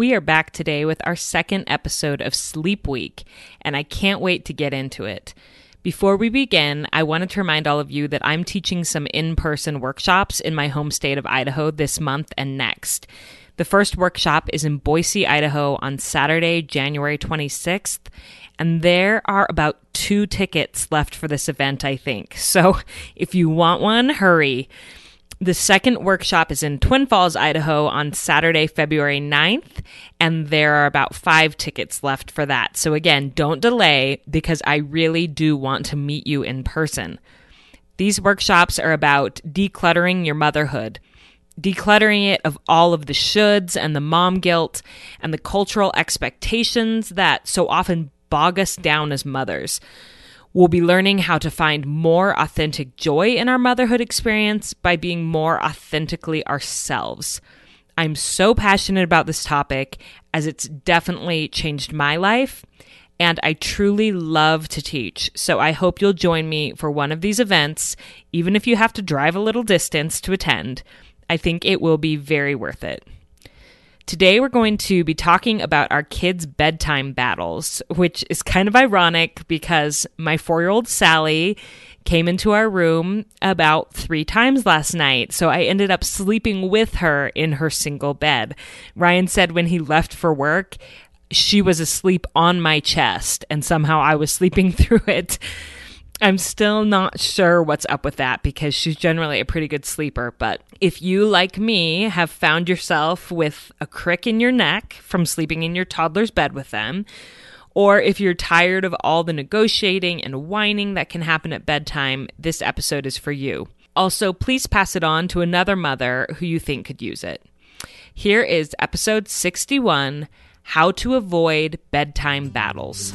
We are back today with our second episode of Sleep Week, and I can't wait to get into it. Before we begin, I wanted to remind all of you that I'm teaching some in person workshops in my home state of Idaho this month and next. The first workshop is in Boise, Idaho on Saturday, January 26th, and there are about two tickets left for this event, I think. So if you want one, hurry. The second workshop is in Twin Falls, Idaho on Saturday, February 9th, and there are about five tickets left for that. So again, don't delay because I really do want to meet you in person. These workshops are about decluttering your motherhood, decluttering it of all of the shoulds and the mom guilt and the cultural expectations that so often bog us down as mothers. We'll be learning how to find more authentic joy in our motherhood experience by being more authentically ourselves. I'm so passionate about this topic as it's definitely changed my life and I truly love to teach. So I hope you'll join me for one of these events, even if you have to drive a little distance to attend. I think it will be very worth it. Today, we're going to be talking about our kids' bedtime battles, which is kind of ironic because my four year old Sally came into our room about three times last night. So I ended up sleeping with her in her single bed. Ryan said when he left for work, she was asleep on my chest, and somehow I was sleeping through it. I'm still not sure what's up with that because she's generally a pretty good sleeper. But if you, like me, have found yourself with a crick in your neck from sleeping in your toddler's bed with them, or if you're tired of all the negotiating and whining that can happen at bedtime, this episode is for you. Also, please pass it on to another mother who you think could use it. Here is episode 61 How to Avoid Bedtime Battles.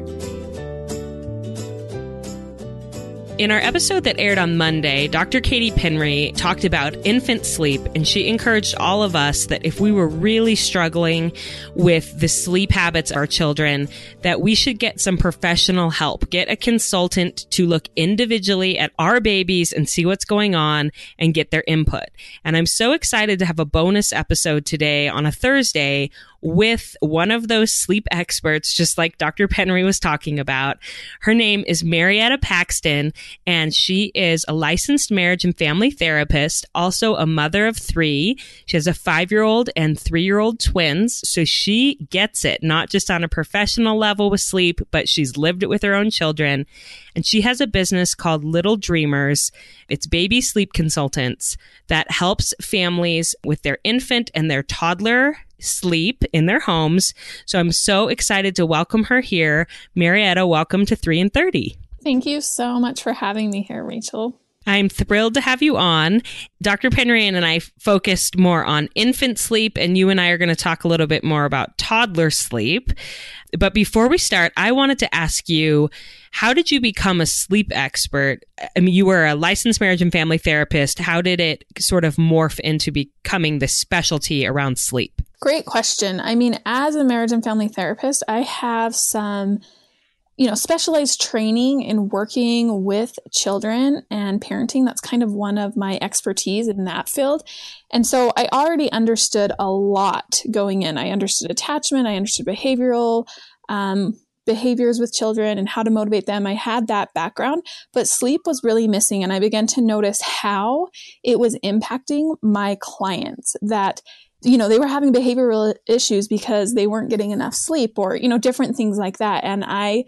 In our episode that aired on Monday, Dr. Katie Penry talked about infant sleep, and she encouraged all of us that if we were really struggling with the sleep habits of our children, that we should get some professional help. Get a consultant to look individually at our babies and see what's going on and get their input. And I'm so excited to have a bonus episode today on a Thursday with one of those sleep experts, just like Dr. Penry was talking about. Her name is Marietta Paxson, and she is a licensed marriage and family therapist, also a mother of three. She has a five year old and three year old twins. So she gets it, not just on a professional level with sleep, but she's lived it with her own children. And she has a business called Little Dreamers. It's baby sleep consultants that helps families with their infant and their toddler sleep in their homes. So I'm so excited to welcome her here. Marietta, welcome to 3 in 30. Thank you so much for having me here, Rachel. I'm thrilled to have you on. Dr. Penryan and I focused more on infant sleep, and you and I are going to talk a little bit more about toddler sleep. But before we start, I wanted to ask you how did you become a sleep expert? I mean, you were a licensed marriage and family therapist. How did it sort of morph into becoming the specialty around sleep? Great question. I mean, as a marriage and family therapist, I have some you know, specialized training in working with children and parenting. That's kind of one of my expertise in that field. And so I already understood a lot going in. I understood attachment, I understood behavioral um, behaviors with children and how to motivate them. I had that background, but sleep was really missing. And I began to notice how it was impacting my clients that you know, they were having behavioral issues because they weren't getting enough sleep or, you know, different things like that. And I,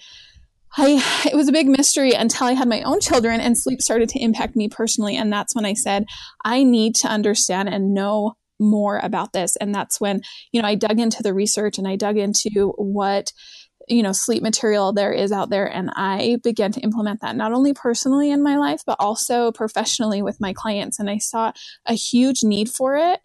I, it was a big mystery until I had my own children and sleep started to impact me personally. And that's when I said, I need to understand and know more about this. And that's when, you know, I dug into the research and I dug into what, you know, sleep material there is out there. And I began to implement that not only personally in my life, but also professionally with my clients. And I saw a huge need for it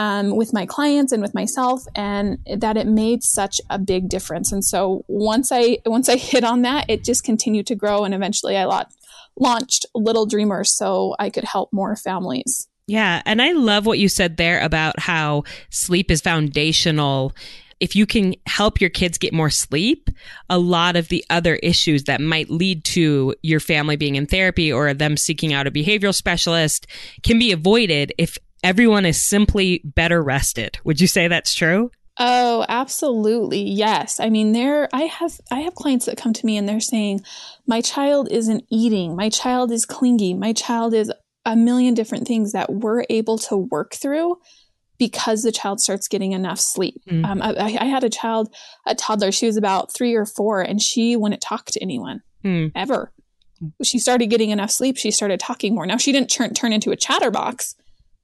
um, with my clients and with myself, and that it made such a big difference. And so once I once I hit on that, it just continued to grow, and eventually I lot, launched Little Dreamers so I could help more families. Yeah, and I love what you said there about how sleep is foundational if you can help your kids get more sleep, a lot of the other issues that might lead to your family being in therapy or them seeking out a behavioral specialist can be avoided if everyone is simply better rested. Would you say that's true? Oh, absolutely. Yes. I mean, there I have I have clients that come to me and they're saying, "My child isn't eating. My child is clingy. My child is a million different things that we're able to work through because the child starts getting enough sleep. Mm. Um, I, I, had a child, a toddler, she was about three or four, and she wouldn't talk to anyone mm. ever. She started getting enough sleep. She started talking more. Now, she didn't turn, turn into a chatterbox,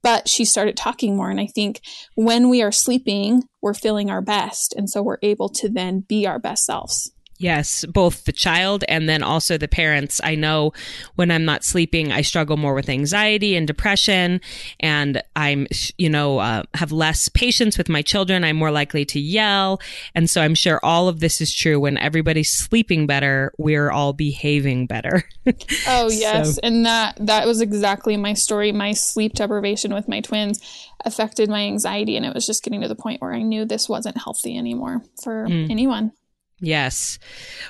but she started talking more. And I think when we are sleeping, we're feeling our best. And so we're able to then be our best selves. Yes, both the child and then also the parents. I know when I'm not sleeping, I struggle more with anxiety and depression, and I'm, you know, uh, have less patience with my children. I'm more likely to yell. And so I'm sure all of this is true. When everybody's sleeping better, we're all behaving better. oh, yes. So. And that, that was exactly my story. My sleep deprivation with my twins affected my anxiety, and it was just getting to the point where I knew this wasn't healthy anymore for mm. anyone. Yes.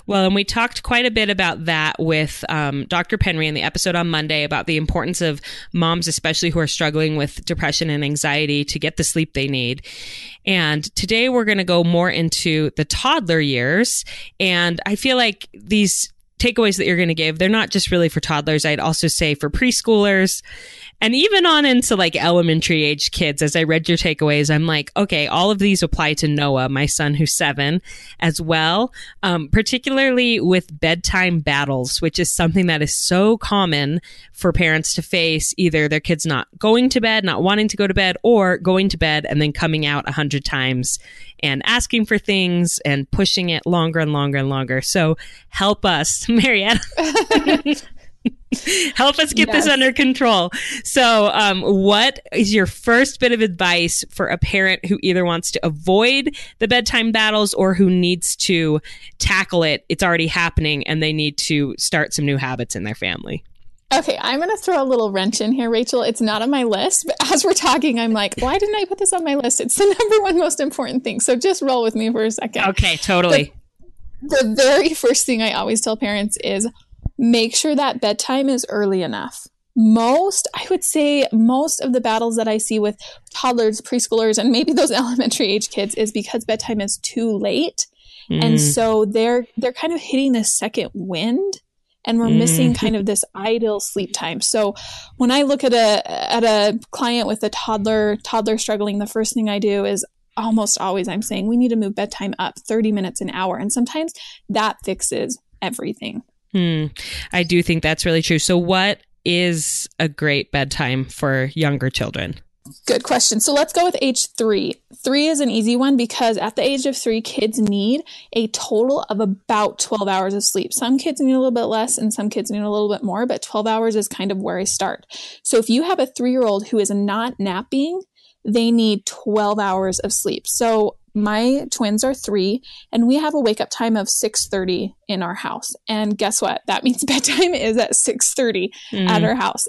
Well, and we talked quite a bit about that with um, Dr. Penry in the episode on Monday about the importance of moms, especially who are struggling with depression and anxiety, to get the sleep they need. And today we're going to go more into the toddler years. And I feel like these takeaways that you're going to give, they're not just really for toddlers. I'd also say for preschoolers and even on into like elementary age kids. As I read your takeaways, I'm like, okay, all of these apply to Noah, my son who's seven as well. Um, particularly with bedtime battles, which is something that is so common for parents to face either their kids not going to bed, not wanting to go to bed or going to bed and then coming out a hundred times and asking for things and pushing it longer and longer and longer. So help us, Marietta. Help us get yes. this under control. So, um, what is your first bit of advice for a parent who either wants to avoid the bedtime battles or who needs to tackle it? It's already happening and they need to start some new habits in their family. Okay, I'm going to throw a little wrench in here, Rachel. It's not on my list, but as we're talking, I'm like, why didn't I put this on my list? It's the number one most important thing. So just roll with me for a second. Okay, totally. The, the very first thing I always tell parents is make sure that bedtime is early enough. Most, I would say, most of the battles that I see with toddlers, preschoolers, and maybe those elementary age kids is because bedtime is too late. Mm. And so they're they're kind of hitting the second wind and we're mm. missing kind of this ideal sleep time. So when I look at a at a client with a toddler toddler struggling, the first thing I do is almost always I'm saying we need to move bedtime up 30 minutes an hour and sometimes that fixes everything. Hmm. I do think that's really true. So, what is a great bedtime for younger children? Good question. So let's go with age three. Three is an easy one because at the age of three, kids need a total of about 12 hours of sleep. Some kids need a little bit less and some kids need a little bit more, but 12 hours is kind of where I start. So if you have a three year old who is not napping, they need 12 hours of sleep. So my twins are three and we have a wake up time of 6.30 in our house. And guess what? That means bedtime is at 6.30 mm. at our house.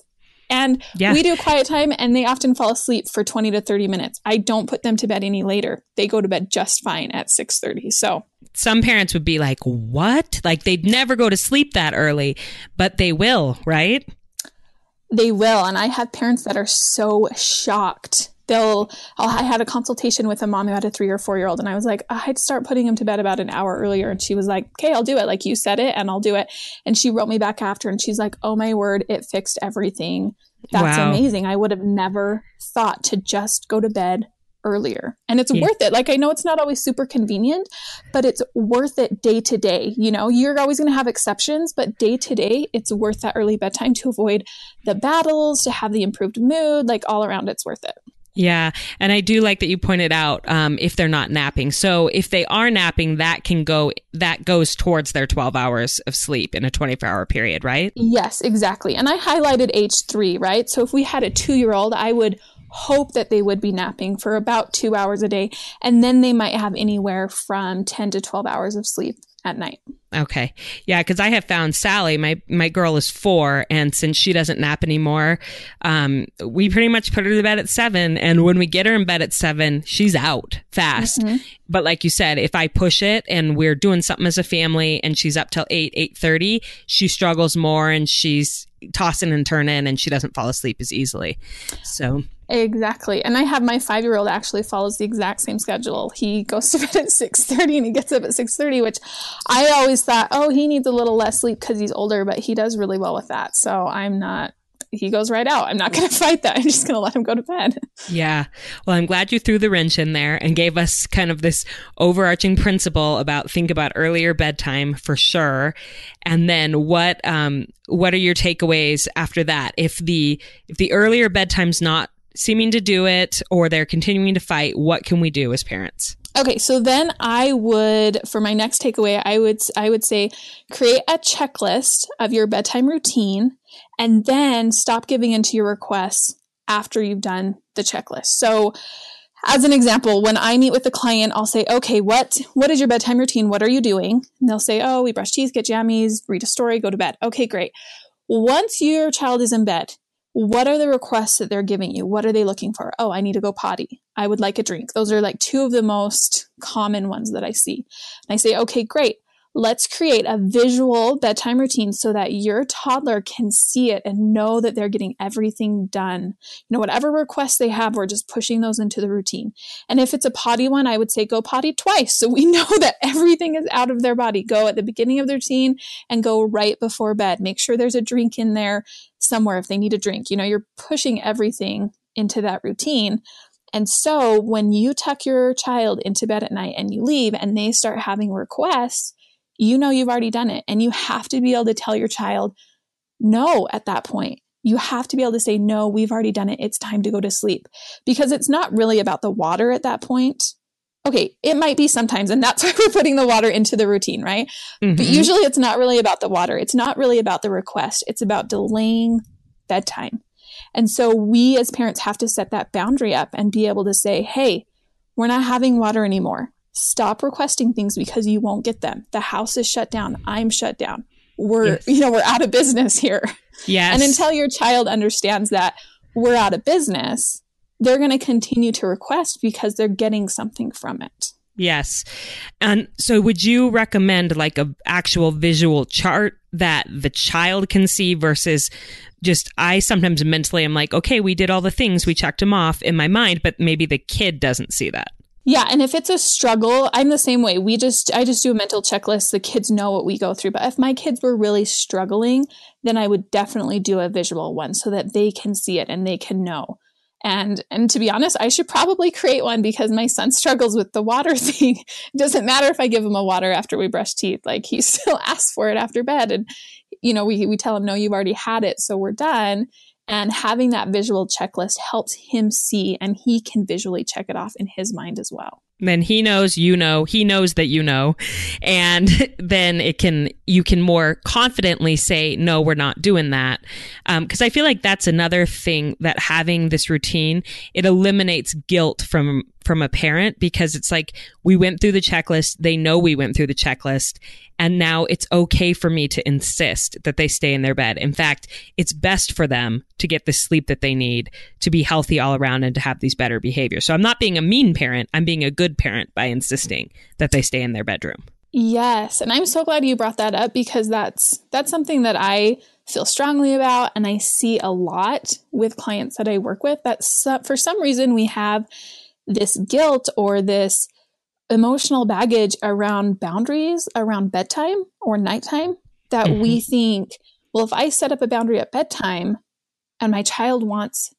And yeah. we do quiet time and they often fall asleep for 20 to 30 minutes. I don't put them to bed any later. They go to bed just fine at 6.30 so some parents would be like what? Like they'd never go to sleep that early but they will right? They will. And i have parents that are so shocked they'll I'll, i had a consultation with a mom who had a three or four year old and i was like i'd start putting him to bed about an hour earlier. And she was like okay i'll do it. Like you said it and i'll do it. And she wrote me back after and she's like oh my word it fixed everything. That's wow. amazing. I would have never thought to just go to bed earlier. And it's yeah. worth it. Like i know it's not always super convenient but it's worth it day to day. You know you're always going to have exceptions but day to day it's worth that early bedtime to avoid the battles to have the improved mood like all around it's worth it yeah. And I do like that you pointed out um, if they're not napping. So if they are napping, that can go, that goes towards their 12 hours of sleep in a 24 hour period, right? Yes, exactly. And I highlighted age three, right? So if we had a two year old, I would hope that they would be napping for about two hours a day. And then they might have anywhere from 10 to 12 hours of sleep at night. Okay. Yeah, because I have found Sally, my my girl is four, and since she doesn't nap anymore, um, we pretty much put her to bed at seven. And when we get her in bed at seven, she's out fast. Mm-hmm. But like you said, if I push it and we're doing something as a family, and she's up till eight eight thirty, she struggles more, and she's tossing and turning, and she doesn't fall asleep as easily. So Exactly. And I have my five year old actually follows the exact same schedule. He goes to bed at six thirty and he gets up at six thirty, which I always thought, oh, he needs a little less sleep because he's older, but he does really well with that. So I'm not he goes right out. I'm not going to fight that. I'm just going to let him go to bed. Yeah. Well, I'm glad you threw the wrench in there and gave us kind of this overarching principle about think about earlier bedtime for sure. And then what um what are your takeaways after that? If the if the earlier bedtime's not seeming to do it or they're continuing to fight, what can we do as parents? Okay, so then I would for my next takeaway, I would I would say create a checklist of your bedtime routine and then stop giving into your requests after you've done the checklist. So as an example, when I meet with the client, I'll say, okay, what, what is your bedtime routine? What are you doing? And they'll say, oh, we brush teeth, get jammies, read a story, go to bed. Okay, great. Once your child is in bed, what are the requests that they're giving you? What are they looking for? Oh, I need to go potty. I would like a drink. Those are like two of the most common ones that I see. And I say, okay, great. Let's create a visual bedtime routine so that your toddler can see it and know that they're getting everything done. You know, whatever requests they have, we're just pushing those into the routine. And if it's a potty one, I would say go potty twice. So we know that everything is out of their body. Go at the beginning of the routine and go right before bed. Make sure there's a drink in there somewhere if they need a drink. You know, you're pushing everything into that routine. And so when you tuck your child into bed at night and you leave and they start having requests, you know you've already done it. And you have to be able to tell your child no at that point. You have to be able to say, no, we've already done it. It's time to go to sleep because it's not really about the water at that point. Okay, it might be sometimes, and that's why we're putting the water into the routine, right? Mm-hmm. But usually it's not really about the water. It's not really about the request. It's about delaying bedtime. And so we as parents have to set that boundary up and be able to say, hey, we're not having water anymore. Stop requesting things because you won't get them. The house is shut down. I'm shut down. We're, yes. you know, we're out of business here. Yes. And until your child understands that we're out of business, they're going to continue to request because they're getting something from it. Yes. And so would you recommend like a actual visual chart that the child can see versus just I sometimes mentally I'm like, okay, we did all the things, we checked them off in my mind, but maybe the kid doesn't see that. Yeah, and if it's a struggle, I'm the same way. We just I just do a mental checklist. The kids know what we go through. But if my kids were really struggling, then I would definitely do a visual one so that they can see it and they can know. And and to be honest, I should probably create one because my son struggles with the water thing. it doesn't matter if I give him a water after we brush teeth. Like he still asks for it after bed. And you know, we we tell him, no, you've already had it, so we're done. And having that visual checklist helps him see and he can visually check it off in his mind as well. Then he knows you know, he knows that you know. And then it can, you can more confidently say, no, we're not doing that. Um, cause I feel like that's another thing that having this routine, it eliminates guilt from from a parent because it's like we went through the checklist. They know we went through the checklist. And now it's okay for me to insist that they stay in their bed. In fact, it's best for them to get the sleep that they need to be healthy all around and to have these better behaviors. So I'm not being a mean parent. I'm being a good parent by insisting that they stay in their bedroom. Yes, and I'm so glad you brought that up because that's that's something that I feel strongly about and I see a lot with clients that I work with that for some reason we have this guilt or this emotional baggage around boundaries around bedtime or nighttime that mm-hmm. we think, well, if I set up a boundary at bedtime and my child wants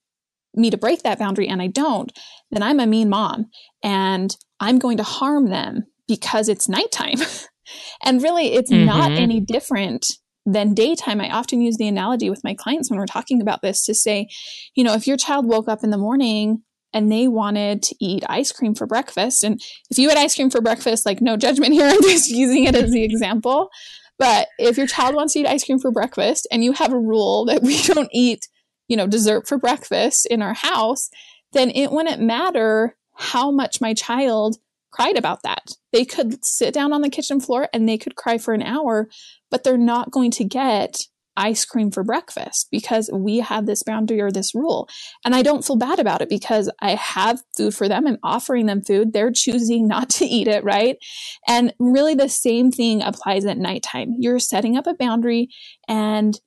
me to break that boundary and I don't, then I'm a mean mom and I'm going to harm them because it's nighttime. and really, it's mm-hmm. not any different than daytime. I often use the analogy with my clients when we're talking about this to say, you know, if your child woke up in the morning and they wanted to eat ice cream for breakfast. And if you had ice cream for breakfast, like no judgment here, I'm just using it as the example. But if your child wants to eat ice cream for breakfast and you have a rule that we don't eat, you know, dessert for breakfast in our house, then it wouldn't matter how much my child cried about that. They could sit down on the kitchen floor and they could cry for an hour, but they're not going to get ice cream for breakfast because we have this boundary or this rule. And I don't feel bad about it because I have food for them. I'm offering them food. They're choosing not to eat it, right? And really the same thing applies at nighttime. You're setting up a boundary and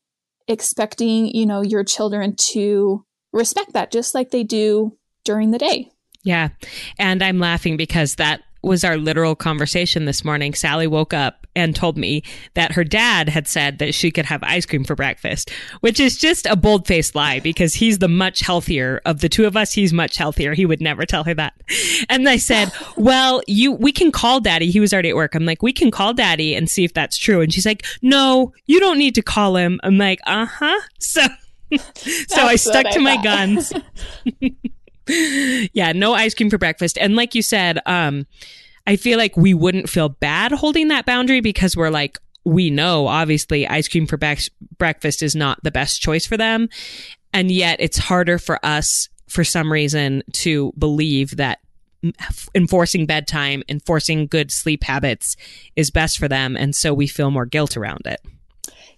expecting, you know, your children to respect that just like they do during the day. Yeah. And I'm laughing because that was our literal conversation this morning. Sally woke up and told me that her dad had said that she could have ice cream for breakfast, which is just a bold faced lie because he's the much healthier of the two of us. He's much healthier. He would never tell her that. And I said, well, you, we can call daddy. He was already at work. I'm like, we can call daddy and see if that's true. And she's like, no, you don't need to call him. I'm like, uh huh. So, so I stuck to my guns. yeah, no ice cream for breakfast. And like you said, um, I feel like we wouldn't feel bad holding that boundary because we're like, we know obviously ice cream for breakfast is not the best choice for them. And yet it's harder for us for some reason to believe that enforcing bedtime, enforcing good sleep habits is best for them. And so we feel more guilt around it.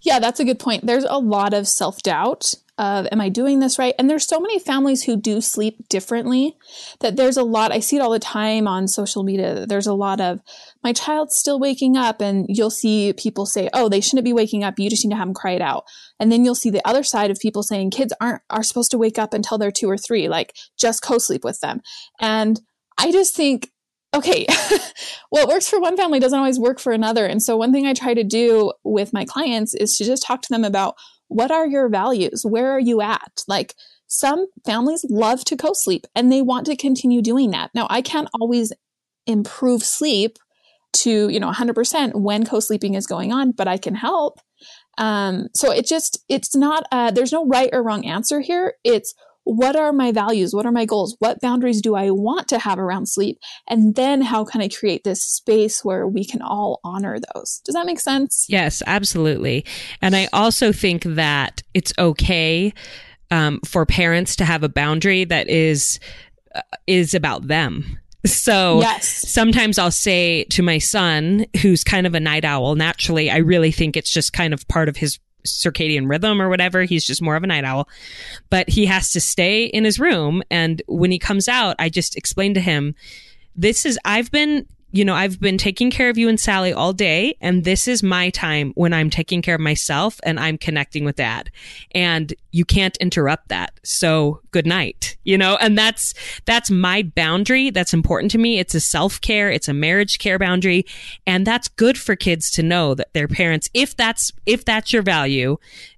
Yeah, that's a good point. There's a lot of self doubt of am I doing this right? And there's so many families who do sleep differently that there's a lot I see it all the time on social media. There's a lot of my child's still waking up and you'll see people say, "Oh, they shouldn't be waking up. You just need to have them cry it out." And then you'll see the other side of people saying kids aren't are supposed to wake up until they're 2 or 3, like just co-sleep with them. And I just think okay, what works for one family doesn't always work for another. And so one thing I try to do with my clients is to just talk to them about what are your values? Where are you at? Like some families love to co sleep and they want to continue doing that. Now, I can't always improve sleep to, you know, 100% when co sleeping is going on, but I can help. Um, so it just, it's not, uh, there's no right or wrong answer here. It's what are my values? What are my goals? What boundaries do I want to have around sleep? And then how can I create this space where we can all honor those? Does that make sense? Yes, absolutely. And I also think that it's okay um, for parents to have a boundary that is uh, is about them. So yes. sometimes I'll say to my son, who's kind of a night owl, naturally, I really think it's just kind of part of his circadian rhythm or whatever. He's just more of a night owl, but he has to stay in his room. And when he comes out, I just explain to him, this is, I've been you know, I've been taking care of you and Sally all day, and this is my time when I'm taking care of myself and I'm connecting with dad. And you can't interrupt that. So good night, you know, and that's, that's my boundary. That's important to me. It's a self care. It's a marriage care boundary. And that's good for kids to know that their parents, if that's, if that's your value,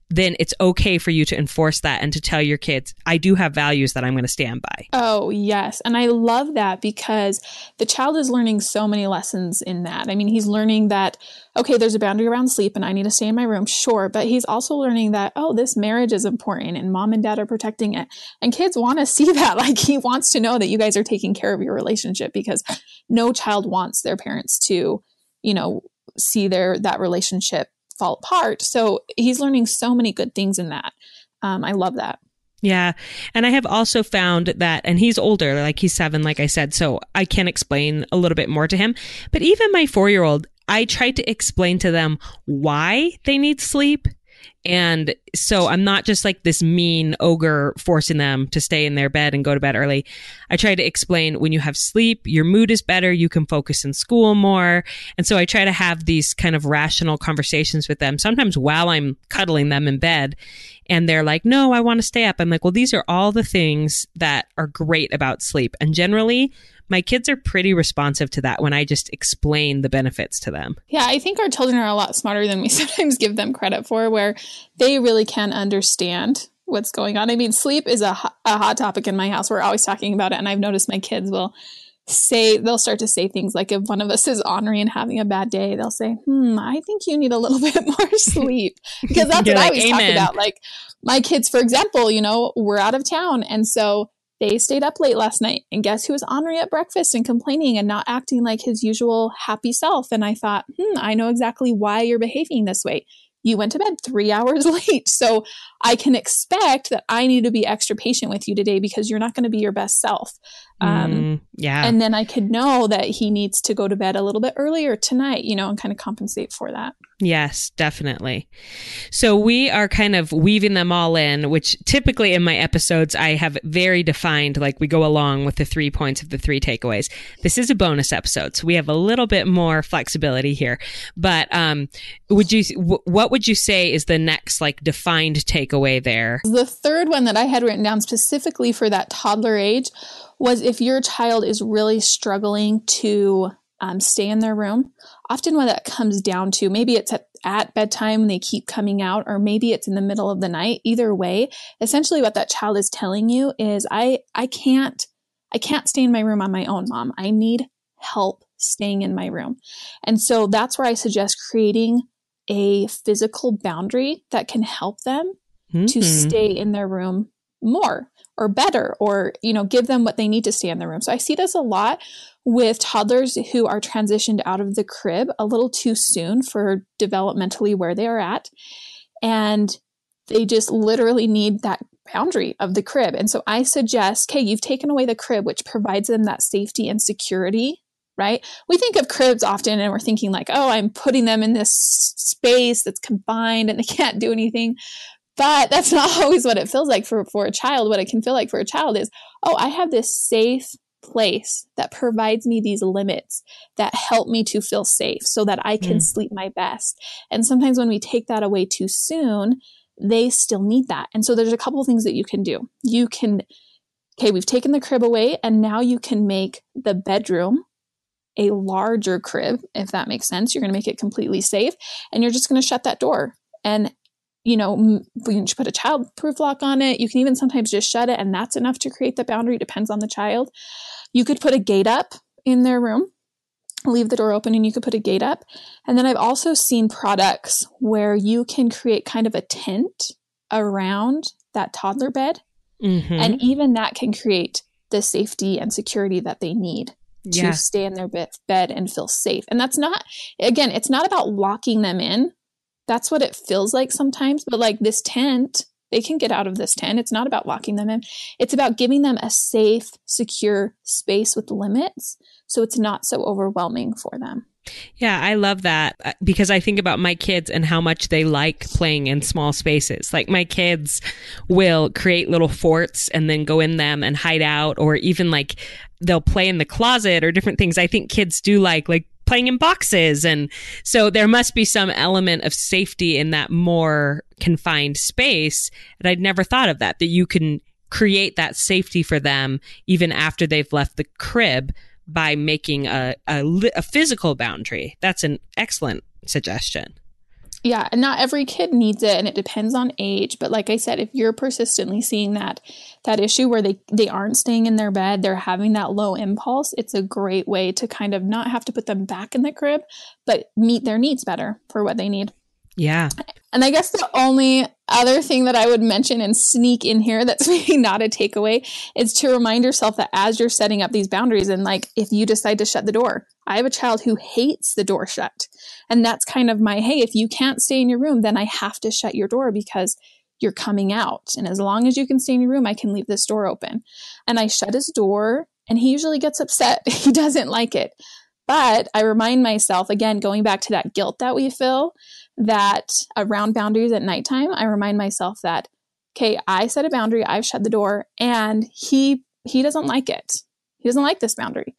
then it's okay for you to enforce that and to tell your kids, I do have values that I'm going to stand by. Oh, yes. And I love that because the child is learning so many lessons in that. I mean, he's learning that, okay, there's a boundary around sleep and I need to stay in my room, sure. But he's also learning that, oh, this marriage is important and mom and dad are protecting it. And kids want to see that. Like he wants to know that you guys are taking care of your relationship because no child wants their parents to, you know, see their that relationship fall apart. So he's learning so many good things in that. Um, I love that. Yeah. And I have also found that, and he's older, like he's seven, like I said, so I can explain a little bit more to him. But even my four year old, I tried to explain to them why they need sleep and so I'm not just like this mean ogre forcing them to stay in their bed and go to bed early. I try to explain when you have sleep, your mood is better, you can focus in school more. And so I try to have these kind of rational conversations with them, sometimes while I'm cuddling them in bed. And they're like, no, I want to stay up. I'm like, well, these are all the things that are great about sleep. And generally, my kids are pretty responsive to that when I just explain the benefits to them. Yeah, I think our children are a lot smarter than we sometimes give them credit for, where they really can understand what's going on. I mean, sleep is a, a hot topic in my house. We're always talking about it. And I've noticed my kids will say, they'll start to say things like if one of us is ornery and having a bad day, they'll say, hmm, I think you need a little bit more sleep. Because that's what like, I always Amen. talk about. Like my kids, for example, you know, we're out of town. And so they stayed up late last night, and guess who was ornery at breakfast and complaining and not acting like his usual happy self? And I thought, hmm, I know exactly why you're behaving this way. you went to bed three hours late. So I can expect that I need to be extra patient with you today because you're not going to be your best self. Um, mm, yeah. And then I could know that he needs to go to bed a little bit earlier tonight, you know, and kind of compensate for that. Yes, definitely. So we are kind of weaving them all in, which typically in my episodes, I have very defined, like we go along with the three points of the three takeaways. This is a bonus episode, so we have a little bit more flexibility here. But um, would you, w- what would you say is the next like defined takeaway there? The third one that I had written down specifically for that toddler age was if your child is really struggling to um, stay in their room. Often, what that comes down to, maybe it's at, at bedtime and they keep coming out, or maybe it's in the middle of the night. Either way, essentially, what that child is telling you is, "I I can't I can't stay in my room on my own, mom. I need help staying in my room." And so that's where I suggest creating a physical boundary that can help them mm-hmm. to stay in their room more or better or you know give them what they need to stay in the room. So i see this a lot with toddlers who are transitioned out of the crib a little too soon for developmentally where they are at. And they just literally need that boundary of the crib. And so i suggest okay you've taken away the crib which provides them that safety and security right? We think of cribs often and we're thinking like oh i'm putting them in this space that's confined and they can't do anything but that's not always what it feels like for, for a child. What it can feel like for a child is, oh, I have this safe place that provides me these limits that help me to feel safe so that I can mm. sleep my best. And sometimes when we take that away too soon, they still need that. And so there's a couple of things that you can do. You can, okay, we've taken the crib away and now you can make the bedroom a larger crib, if that makes sense. You're going to make it completely safe and you're just going to shut that door. And you know, you can put a child proof lock on it. You can even sometimes just shut it, and that's enough to create the boundary. Depends on the child. You could put a gate up in their room, leave the door open, and you could put a gate up. And then I've also seen products where you can create kind of a tent around that toddler bed. Mm-hmm. And even that can create the safety and security that they need to yeah. stay in their bed and feel safe. And that's not, again, it's not about locking them in that's what it feels like sometimes. But like this tent, they can get out of this tent. It's not about locking them in. It's about giving them a safe, secure space with limits so it's not so overwhelming for them. Yeah, I love that uh, because I think about my kids and how much they like playing in small spaces. Like my kids will create little forts and then go in them and hide out or even like they'll play in the closet or different things. I think kids do like like playing in boxes. And so there must be some element of safety in that more confined space. And I'd never thought of that, that you can create that safety for them even after they've left the crib by making a, a, a physical boundary. That's an excellent suggestion. Yeah, and not every kid needs it and it depends on age, but like I said, if you're persistently seeing that that issue where they they aren't staying in their bed, they're having that low impulse, it's a great way to kind of not have to put them back in the crib, but meet their needs better for what they need. Yeah. And I guess the only other thing that I would mention and sneak in here that's maybe not a takeaway is to remind yourself that as you're setting up these boundaries and like if you decide to shut the door, I have a child who hates the door shut. And that's kind of my, hey, if you can't stay in your room, then I have to shut your door because you're coming out. And as long as you can stay in your room, I can leave this door open. And I shut his door and he usually gets upset. he doesn't like it. But I remind myself, again, going back to that guilt that we feel, that around boundaries at nighttime, I remind myself that, okay, I set a boundary, I've shut the door, and he he doesn't like it. He doesn't like this boundary.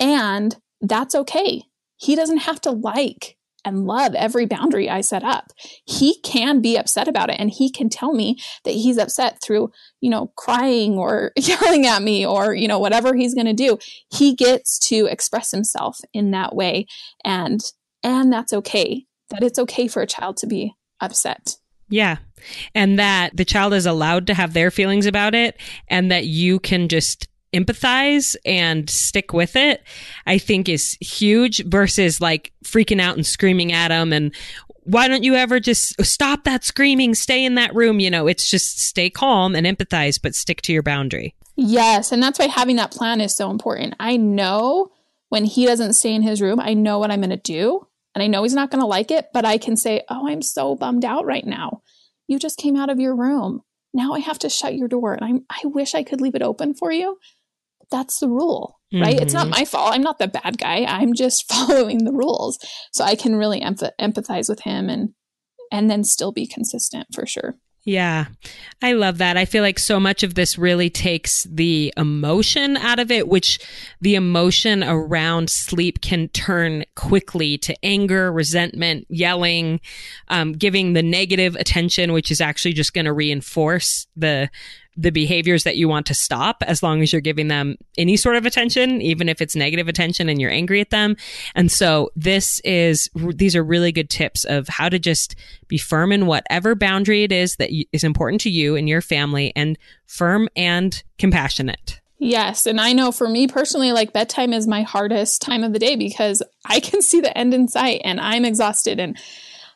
And that's okay. He doesn't have to like and love every boundary I set up. He can be upset about it and he can tell me that he's upset through, you know, crying or yelling at me or, you know, whatever he's going to do. He gets to express himself in that way and and that's okay. That it's okay for a child to be upset. Yeah. And that the child is allowed to have their feelings about it and that you can just empathize and stick with it, I think is huge versus like freaking out and screaming at them and why don't you ever just stop that screaming, stay in that room? You know, it's just stay calm and empathize, but stick to your boundary. Yes. And that's why having that plan is so important. I know when he doesn't stay in his room, I know what I'm going to do. And I know he's not going to like it, but I can say, Oh, I'm so bummed out right now. You just came out of your room. Now I have to shut your door. And I'm, I wish I could leave it open for you. That's the rule, right? Mm-hmm. It's not mm-hmm. my fault. I'm not the bad guy. I'm just following the rules. So I can really empath- empathize with him and, and then still be consistent for sure. Yeah, I love that. I feel like so much of this really takes the emotion out of it, which the emotion around sleep can turn quickly to anger, resentment, yelling, um, giving the negative attention, which is actually just going to reinforce the the behaviors that you want to stop as long as you're giving them any sort of attention, even if it's negative attention and you're angry at them. And so this is, these are really good tips of how to just be firm in whatever boundary it is that is important to you and your family and firm and compassionate. Yes. And I know for me personally, like bedtime is my hardest time of the day because I can see the end in sight and I'm exhausted and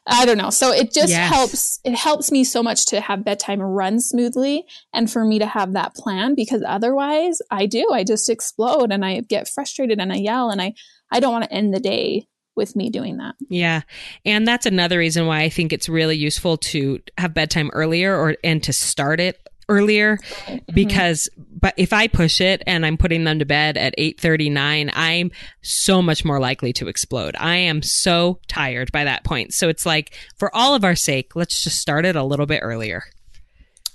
I don't know. So it just yes. helps. It helps me so much to have bedtime run smoothly and for me to have that plan because otherwise I do. I just explode and I get frustrated and I yell and I, I don't want to end the day with me doing that. Yeah. And that's another reason why I think it's really useful to have bedtime earlier or and to start it earlier mm-hmm. because but if I push it and I'm putting them to bed at 8:39 I'm so much more likely to explode. I am so tired by that point. So it's like for all of our sake, let's just start it a little bit earlier.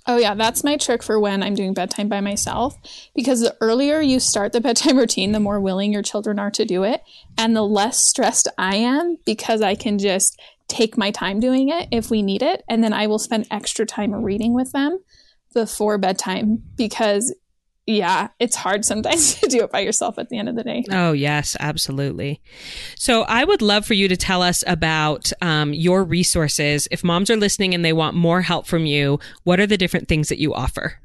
Oh, yeah, that's my trick for when I'm doing bedtime by myself. Because the earlier you start the bedtime routine, the more willing your children are to do it. And the less stressed I am because I can just take my time doing it if we need it. And then I will spend extra time reading with them before bedtime because yeah, it's hard sometimes to do it by yourself at the end of the day. Oh, yes, absolutely. So I would love for you to tell us about um, your resources. If moms are listening and they want more help from you, what are the different things that you offer?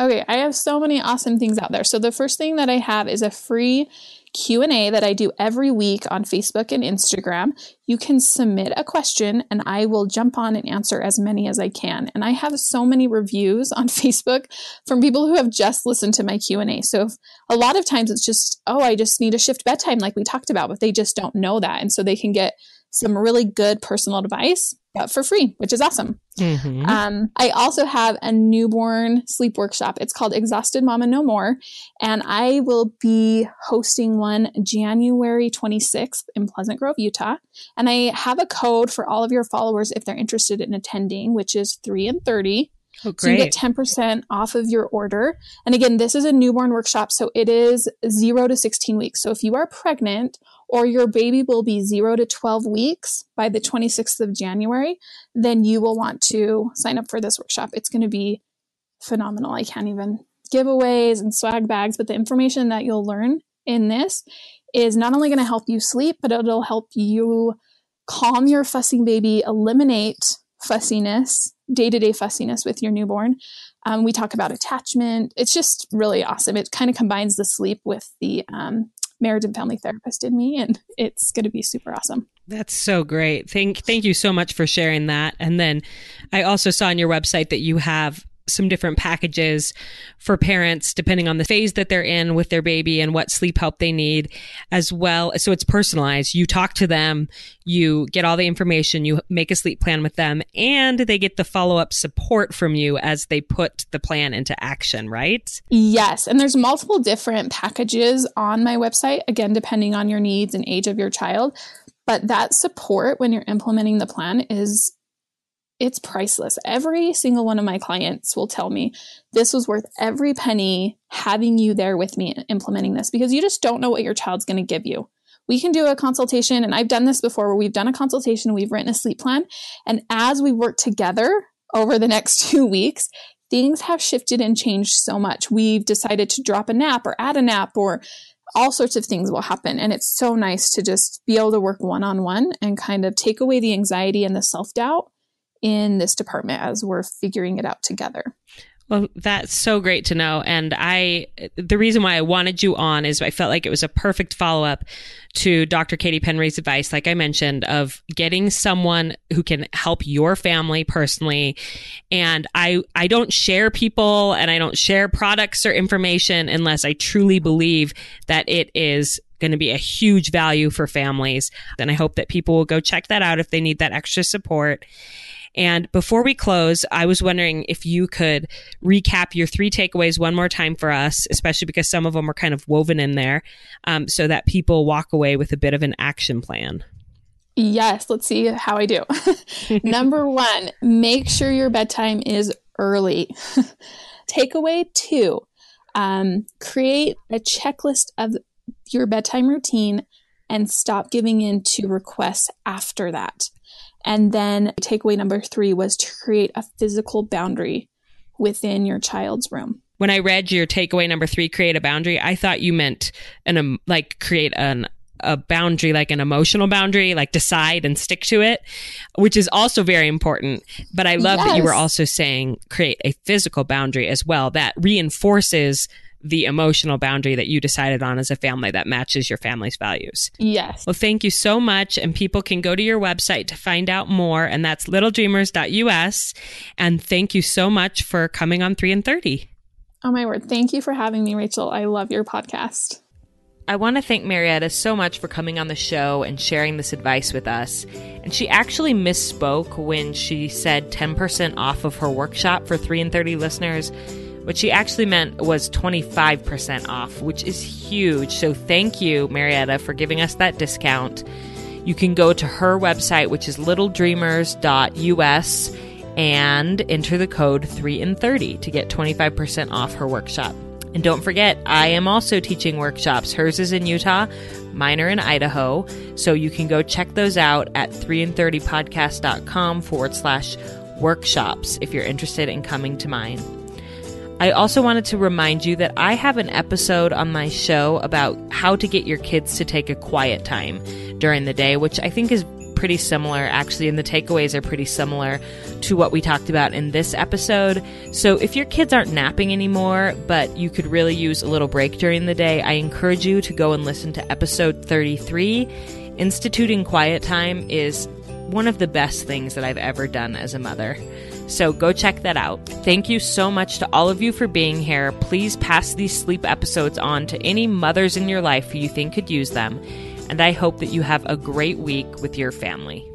Okay, I have so many awesome things out there. So the first thing that I have is a free Q&A that I do every week on Facebook and Instagram. You can submit a question and I will jump on and answer as many as I can. And I have so many reviews on Facebook from people who have just listened to my Q&A. So a lot of times it's just, oh, I just need to shift bedtime like we talked about, but they just don't know that. And so they can get some really good personal advice, but for free, which is awesome. Mm-hmm. Um, I also have a newborn sleep workshop. It's called Exhausted Mama No More. And I will be hosting one January 26th in Pleasant Grove, Utah. And I have a code for all of your followers if they're interested in attending, which is 3 in 30. Oh, so you get 10% off of your order. And again, this is a newborn workshop, so it is 0 to 16 weeks. So if you are pregnant or your baby will be 0 to 12 weeks by the 26th of January, then you will want to sign up for this workshop. It's going to be phenomenal. I can't even giveaways and swag bags, but the information that you'll learn in this is not only going to help you sleep, but it'll help you calm your fussing baby, eliminate fussiness day to day fussiness with your newborn. Um, we talk about attachment. It's just really awesome. It kind of combines the sleep with the um, marriage and family therapist in me, and it's going to be super awesome. That's so great. Thank thank you so much for sharing that. And then I also saw on your website that you have some different packages for parents depending on the phase that they're in with their baby and what sleep help they need as well. So it's personalized. You talk to them, you get all the information, you make a sleep plan with them, and they get the follow up support from you as they put the plan into action, right? Yes. And there's multiple different packages on my website, again, depending on your needs and age of your child. But that support when you're implementing the plan is it's priceless. Every single one of my clients will tell me this was worth every penny having you there with me implementing this because you just don't know what your child's going to give you. We can do a consultation, and I've done this before where we've done a consultation, we've written a sleep plan, and as we work together over the next two weeks, things have shifted and changed so much. We've decided to drop a nap or add a nap or all sorts of things will happen. And it's so nice to just be able to work one on one and kind of take away the anxiety and the self doubt in this department as we're figuring it out together. Well, that's so great to know. And I, the reason why I wanted you on is I felt like it was a perfect follow up to Dr. Katie Penry's advice, like I mentioned, of getting someone who can help your family personally. And I, I don't share people and I don't share products or information unless I truly believe that it is going to be a huge value for families. And I hope that people will go check that out if they need that extra support. And before we close, I was wondering if you could recap your three takeaways one more time for us, especially because some of them are kind of woven in there, um, so that people walk away with a bit of an action plan. Yes, let's see how I do. Number one, make sure your bedtime is early. Takeaway two, um, create a checklist of your bedtime routine and stop giving in to requests after that. And then takeaway number three was to create a physical boundary within your child's room. When I read your takeaway number three, create a boundary, I thought you meant an um, like create an a boundary, like an emotional boundary, like decide and stick to it, which is also very important. But I love yes. that you were also saying create a physical boundary as well that reinforces the emotional boundary that you decided on as a family that matches your family's values. Yes. Well, thank you so much. And people can go to your website to find out more. And that's littledreamers.us. And thank you so much for coming on 3 in 30. Oh, my word. Thank you for having me, Rachel. I love your podcast. I want to thank Marietta so much for coming on the show and sharing this advice with us. And she actually misspoke when she said 10% off of her workshop for 3 in 30 listeners. What she actually meant was 25% off, which is huge. So thank you, Marietta, for giving us that discount. You can go to her website, which is littledreamers.us, and enter the code 3 in 30 to get 25% off her workshop. And don't forget, I am also teaching workshops. Hers is in Utah, mine are in Idaho. So you can go check those out at 3in30podcast.com forward slash workshops if you're interested in coming to mine. I also wanted to remind you that I have an episode on my show about how to get your kids to take a quiet time during the day, which I think is pretty similar, actually, and the takeaways are pretty similar to what we talked about in this episode. So if your kids aren't napping anymore, but you could really use a little break during the day, I encourage you to go and listen to episode 33. Instituting quiet time is one of the best things that I've ever done as a mother. So go check that out. Thank you so much to all of you for being here. Please pass these sleep episodes on to any mothers in your life who you think could use them. And I hope that you have a great week with your family.